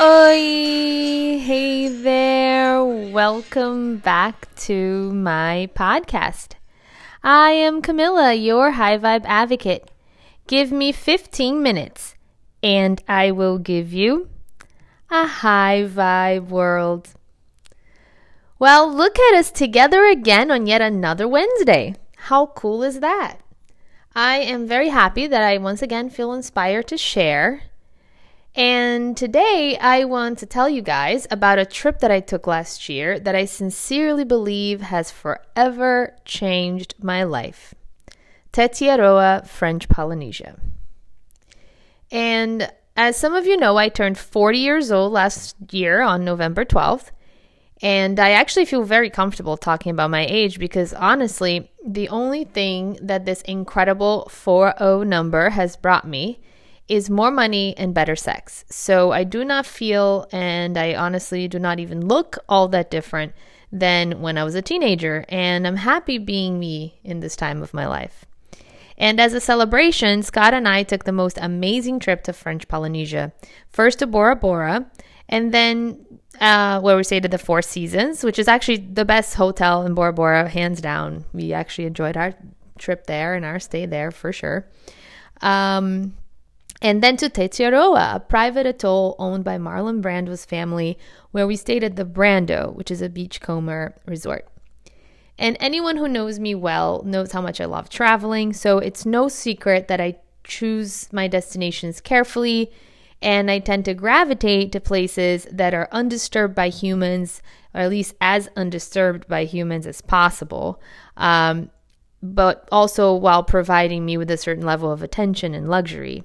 Oi! Hey there! Welcome back to my podcast. I am Camilla, your high vibe advocate. Give me 15 minutes and I will give you a high vibe world. Well, look at us together again on yet another Wednesday. How cool is that? I am very happy that I once again feel inspired to share. And today I want to tell you guys about a trip that I took last year that I sincerely believe has forever changed my life. Tetiaroa, French Polynesia. And as some of you know, I turned 40 years old last year on November 12th. And I actually feel very comfortable talking about my age because honestly, the only thing that this incredible 40 number has brought me is more money and better sex. So I do not feel, and I honestly do not even look all that different than when I was a teenager. And I'm happy being me in this time of my life. And as a celebration, Scott and I took the most amazing trip to French Polynesia. First to Bora Bora, and then uh, where we stayed at the Four Seasons, which is actually the best hotel in Bora Bora, hands down. We actually enjoyed our trip there and our stay there for sure. Um, and then to Tetiaroa, a private atoll owned by Marlon Brando's family, where we stayed at the Brando, which is a beachcomber resort. And anyone who knows me well knows how much I love traveling, so it's no secret that I choose my destinations carefully and I tend to gravitate to places that are undisturbed by humans, or at least as undisturbed by humans as possible, um, but also while providing me with a certain level of attention and luxury.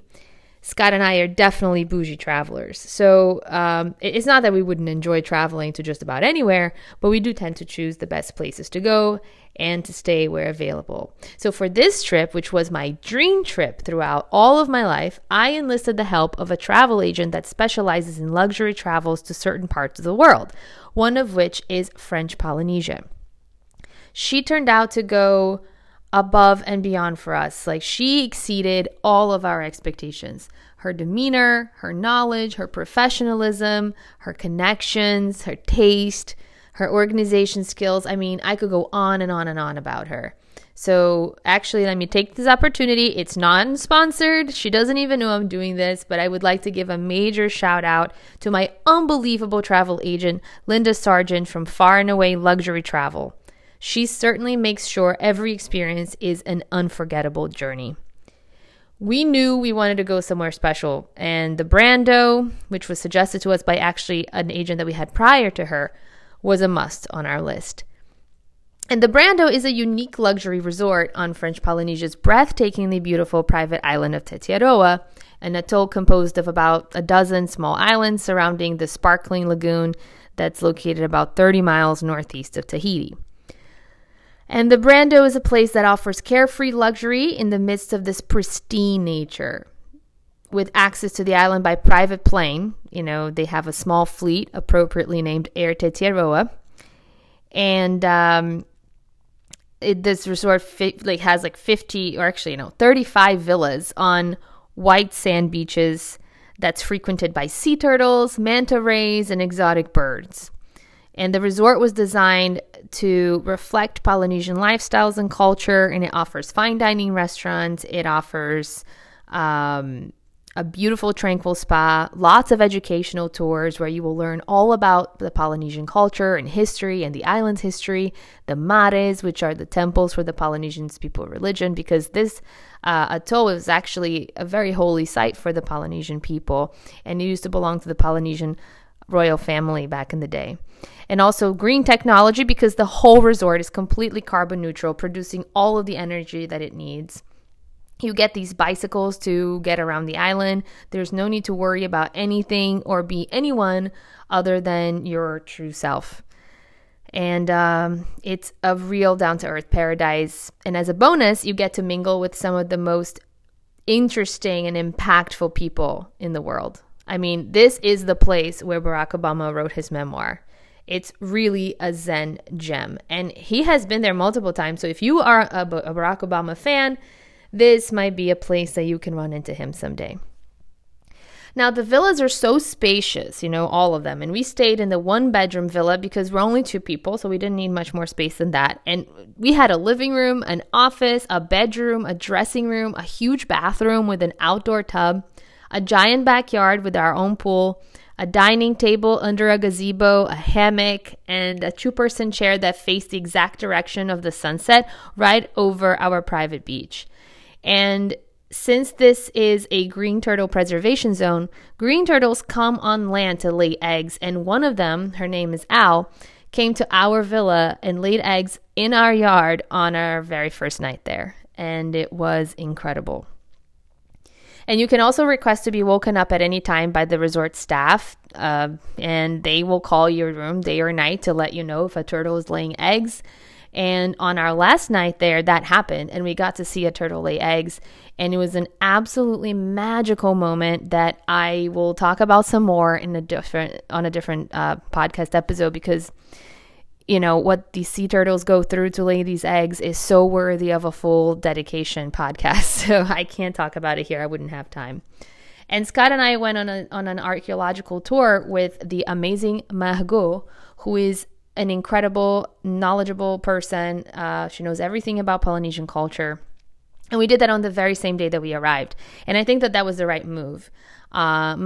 Scott and I are definitely bougie travelers. So um, it's not that we wouldn't enjoy traveling to just about anywhere, but we do tend to choose the best places to go and to stay where available. So for this trip, which was my dream trip throughout all of my life, I enlisted the help of a travel agent that specializes in luxury travels to certain parts of the world, one of which is French Polynesia. She turned out to go above and beyond for us. Like she exceeded all of our expectations. Her demeanor, her knowledge, her professionalism, her connections, her taste, her organization skills. I mean, I could go on and on and on about her. So, actually, let me take this opportunity. It's non sponsored. She doesn't even know I'm doing this, but I would like to give a major shout out to my unbelievable travel agent, Linda Sargent from Far and Away Luxury Travel. She certainly makes sure every experience is an unforgettable journey. We knew we wanted to go somewhere special, and the Brando, which was suggested to us by actually an agent that we had prior to her, was a must on our list. And the Brando is a unique luxury resort on French Polynesia's breathtakingly beautiful private island of Tetiaroa, an atoll composed of about a dozen small islands surrounding the sparkling lagoon that's located about 30 miles northeast of Tahiti. And the Brando is a place that offers carefree luxury in the midst of this pristine nature. With access to the island by private plane, you know, they have a small fleet appropriately named Air Tetiaroa. And um, it, this resort fi- like has like 50 or actually, you know, 35 villas on white sand beaches that's frequented by sea turtles, manta rays, and exotic birds. And the resort was designed to reflect Polynesian lifestyles and culture, and it offers fine dining restaurants. It offers um, a beautiful, tranquil spa, lots of educational tours where you will learn all about the Polynesian culture and history and the island's history, the mares, which are the temples for the Polynesian people religion, because this uh, atoll is actually a very holy site for the Polynesian people, and it used to belong to the Polynesian royal family back in the day and also green technology because the whole resort is completely carbon neutral, producing all of the energy that it needs. You get these bicycles to get around the island. There's no need to worry about anything or be anyone other than your true self. And um, it's a real down to earth paradise. And as a bonus, you get to mingle with some of the most interesting and impactful people in the world. I mean, this is the place where Barack Obama wrote his memoir. It's really a Zen gem. And he has been there multiple times. So if you are a, a Barack Obama fan, this might be a place that you can run into him someday. Now, the villas are so spacious, you know, all of them. And we stayed in the one bedroom villa because we're only two people, so we didn't need much more space than that. And we had a living room, an office, a bedroom, a dressing room, a huge bathroom with an outdoor tub, a giant backyard with our own pool, a dining table under a gazebo, a hammock, and a two person chair that faced the exact direction of the sunset right over our private beach. And since this is a green turtle preservation zone, green turtles come on land to lay eggs, and one of them, her name is Al, came to our villa and laid eggs in our yard on our very first night there. And it was incredible. And you can also request to be woken up at any time by the resort staff, uh, and they will call your room day or night to let you know if a turtle is laying eggs. And on our last night there, that happened, and we got to see a turtle lay eggs. And it was an absolutely magical moment that I will talk about some more in a different on a different uh, podcast episode because you know what these sea turtles go through to lay these eggs is so worthy of a full dedication podcast. So I can't talk about it here; I wouldn't have time. And Scott and I went on a on an archaeological tour with the amazing Margot, who is an incredible, knowledgeable person. Uh, she knows everything about Polynesian culture. And we did that on the very same day that we arrived. And I think that that was the right move. Uh,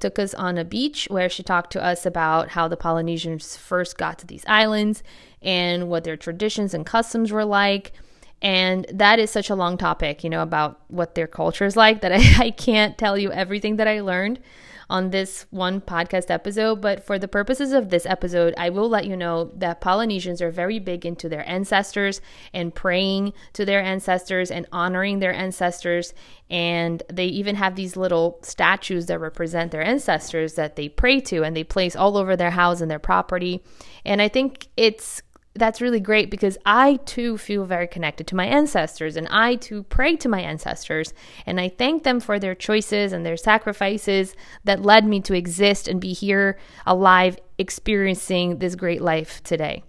took us on a beach where she talked to us about how the Polynesians first got to these islands and what their traditions and customs were like. And that is such a long topic, you know, about what their culture is like that I, I can't tell you everything that I learned on this one podcast episode, but for the purposes of this episode, I will let you know that Polynesians are very big into their ancestors and praying to their ancestors and honoring their ancestors. And they even have these little statues that represent their ancestors that they pray to and they place all over their house and their property. And I think it's that's really great because I too feel very connected to my ancestors and I too pray to my ancestors and I thank them for their choices and their sacrifices that led me to exist and be here alive experiencing this great life today.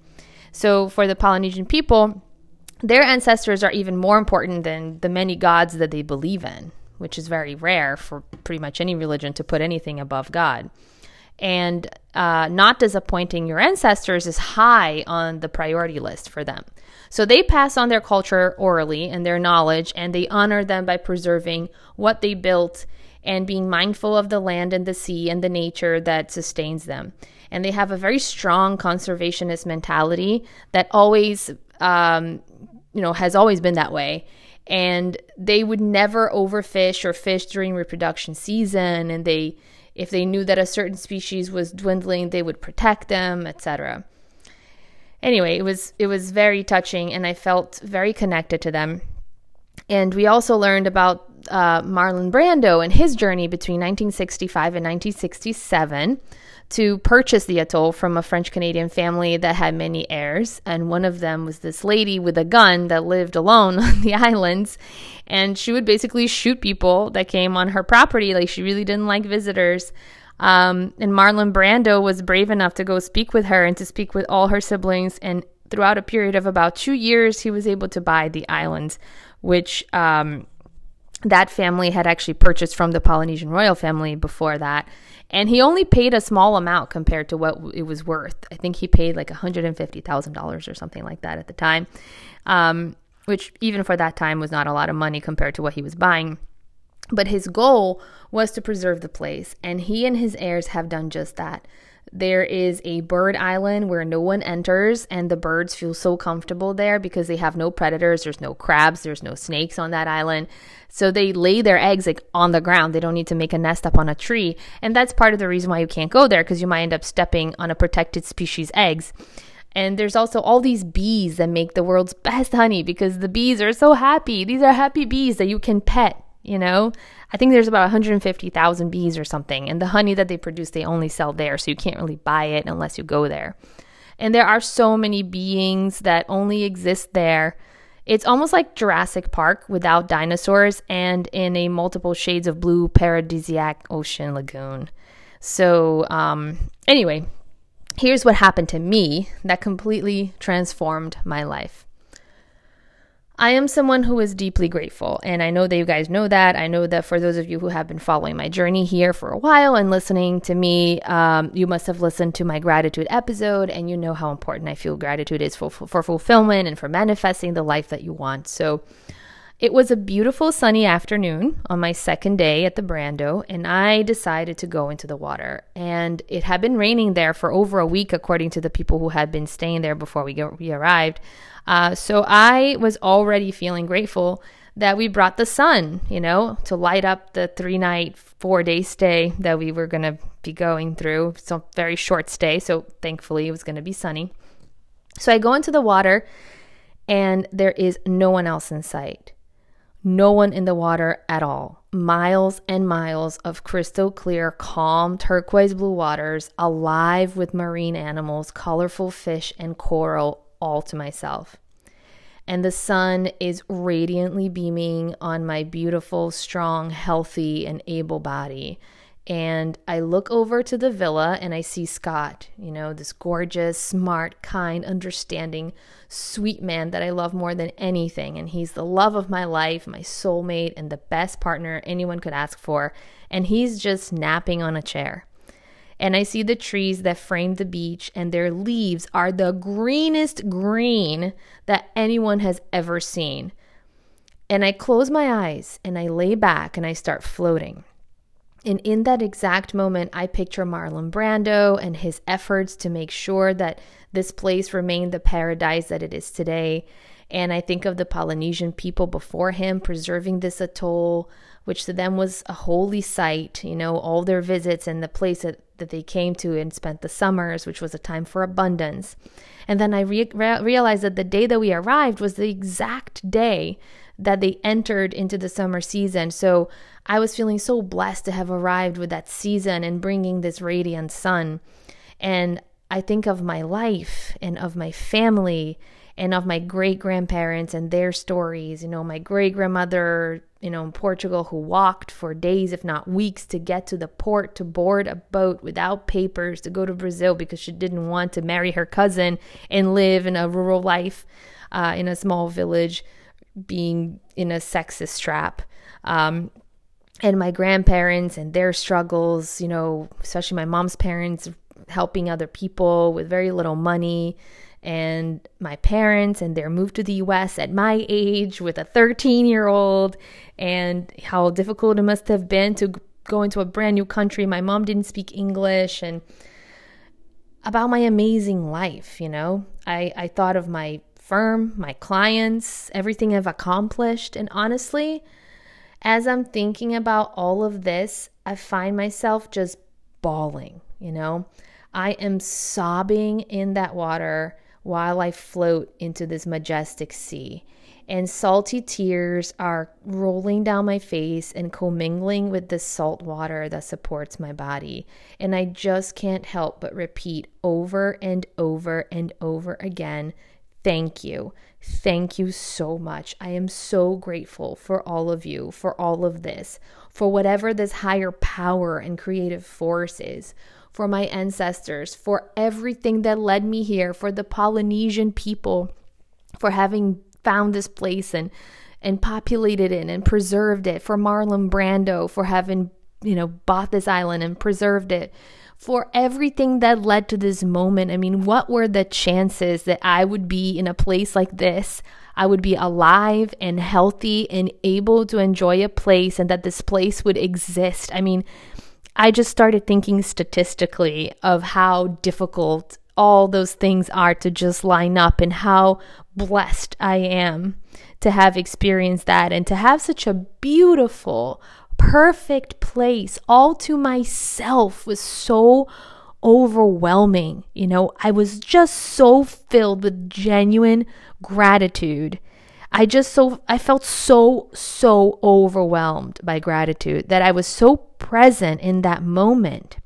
So for the Polynesian people, their ancestors are even more important than the many gods that they believe in, which is very rare for pretty much any religion to put anything above God and uh, not disappointing your ancestors is high on the priority list for them. So they pass on their culture orally and their knowledge, and they honor them by preserving what they built and being mindful of the land and the sea and the nature that sustains them. And they have a very strong conservationist mentality that always, um, you know, has always been that way and they would never overfish or fish during reproduction season and they if they knew that a certain species was dwindling, they would protect them, etc. Anyway, it was it was very touching, and I felt very connected to them. And we also learned about uh, Marlon Brando and his journey between 1965 and 1967 to purchase the atoll from a French Canadian family that had many heirs. And one of them was this lady with a gun that lived alone on the islands. And she would basically shoot people that came on her property. Like she really didn't like visitors. Um, and Marlon Brando was brave enough to go speak with her and to speak with all her siblings. And throughout a period of about two years, he was able to buy the islands, which um, that family had actually purchased from the Polynesian royal family before that. And he only paid a small amount compared to what it was worth. I think he paid like $150,000 or something like that at the time, um, which even for that time was not a lot of money compared to what he was buying. But his goal was to preserve the place, and he and his heirs have done just that. There is a bird island where no one enters, and the birds feel so comfortable there because they have no predators. There's no crabs, there's no snakes on that island. So they lay their eggs like on the ground. They don't need to make a nest up on a tree. And that's part of the reason why you can't go there because you might end up stepping on a protected species eggs. And there's also all these bees that make the world's best honey because the bees are so happy. These are happy bees that you can pet, you know? I think there's about 150,000 bees or something, and the honey that they produce, they only sell there, so you can't really buy it unless you go there. And there are so many beings that only exist there. It's almost like Jurassic Park without dinosaurs and in a multiple shades of blue paradisiac ocean lagoon. So, um, anyway, here's what happened to me that completely transformed my life. I am someone who is deeply grateful, and I know that you guys know that. I know that for those of you who have been following my journey here for a while and listening to me, um, you must have listened to my gratitude episode, and you know how important I feel gratitude is for, for fulfillment and for manifesting the life that you want. So, it was a beautiful sunny afternoon on my second day at the Brando, and I decided to go into the water. And it had been raining there for over a week, according to the people who had been staying there before we, we arrived. Uh, so I was already feeling grateful that we brought the sun, you know, to light up the three night, four day stay that we were going to be going through. It's a very short stay. So, thankfully, it was going to be sunny. So, I go into the water, and there is no one else in sight no one in the water at all. Miles and miles of crystal clear, calm, turquoise blue waters, alive with marine animals, colorful fish, and coral, all to myself. And the sun is radiantly beaming on my beautiful, strong, healthy, and able body. And I look over to the villa and I see Scott, you know, this gorgeous, smart, kind, understanding, sweet man that I love more than anything. And he's the love of my life, my soulmate, and the best partner anyone could ask for. And he's just napping on a chair. And I see the trees that frame the beach, and their leaves are the greenest green that anyone has ever seen. And I close my eyes and I lay back and I start floating. And in that exact moment, I picture Marlon Brando and his efforts to make sure that this place remained the paradise that it is today. And I think of the Polynesian people before him preserving this atoll, which to them was a holy site, you know, all their visits and the place that, that they came to and spent the summers, which was a time for abundance. And then I re- re- realized that the day that we arrived was the exact day that they entered into the summer season. So I was feeling so blessed to have arrived with that season and bringing this radiant sun. And I think of my life and of my family and of my great grandparents and their stories. You know, my great grandmother, you know, in Portugal who walked for days, if not weeks, to get to the port to board a boat without papers to go to Brazil because she didn't want to marry her cousin and live in a rural life uh, in a small village being in a sexist trap. Um, and my grandparents and their struggles, you know, especially my mom's parents helping other people with very little money, and my parents and their move to the US at my age with a 13 year old, and how difficult it must have been to go into a brand new country. My mom didn't speak English, and about my amazing life, you know. I, I thought of my firm, my clients, everything I've accomplished. And honestly, as I'm thinking about all of this, I find myself just bawling, you know? I am sobbing in that water while I float into this majestic sea. And salty tears are rolling down my face and commingling with the salt water that supports my body. And I just can't help but repeat over and over and over again Thank you. Thank you so much. I am so grateful for all of you, for all of this, for whatever this higher power and creative force is, for my ancestors, for everything that led me here, for the Polynesian people, for having found this place and and populated it and preserved it, for Marlon Brando for having, you know, bought this island and preserved it for everything that led to this moment. I mean, what were the chances that I would be in a place like this? I would be alive and healthy and able to enjoy a place and that this place would exist. I mean, I just started thinking statistically of how difficult all those things are to just line up and how blessed I am to have experienced that and to have such a beautiful, perfect place all to myself was so overwhelming. You know, I was just so filled with genuine gratitude. I just so I felt so so overwhelmed by gratitude that I was so present in that moment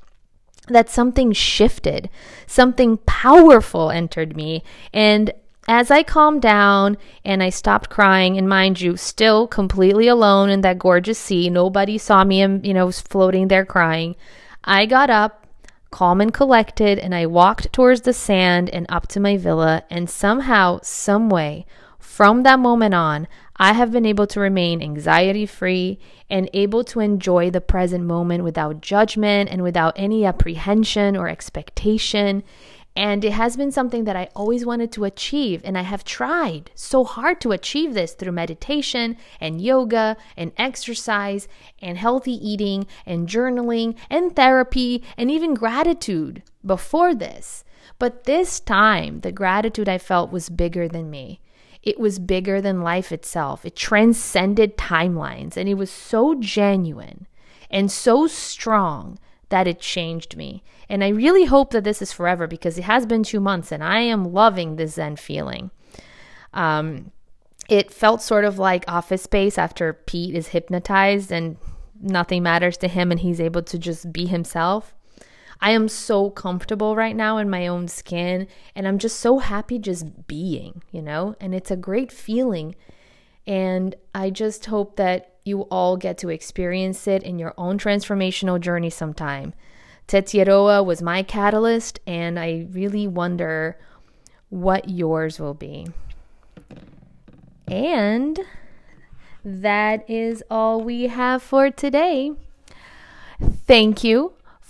that something shifted, something powerful entered me and as I calmed down and I stopped crying, and mind you, still completely alone in that gorgeous sea, nobody saw me, and you know, floating there crying. I got up, calm and collected, and I walked towards the sand and up to my villa. And somehow, some way, from that moment on, I have been able to remain anxiety free and able to enjoy the present moment without judgment and without any apprehension or expectation. And it has been something that I always wanted to achieve. And I have tried so hard to achieve this through meditation and yoga and exercise and healthy eating and journaling and therapy and even gratitude before this. But this time, the gratitude I felt was bigger than me. It was bigger than life itself. It transcended timelines and it was so genuine and so strong that it changed me. And I really hope that this is forever because it has been two months and I am loving this Zen feeling. Um, it felt sort of like office space after Pete is hypnotized and nothing matters to him and he's able to just be himself. I am so comfortable right now in my own skin and I'm just so happy just being, you know? And it's a great feeling. And I just hope that you all get to experience it in your own transformational journey sometime. Tetiaroa was my catalyst, and I really wonder what yours will be. And that is all we have for today. Thank you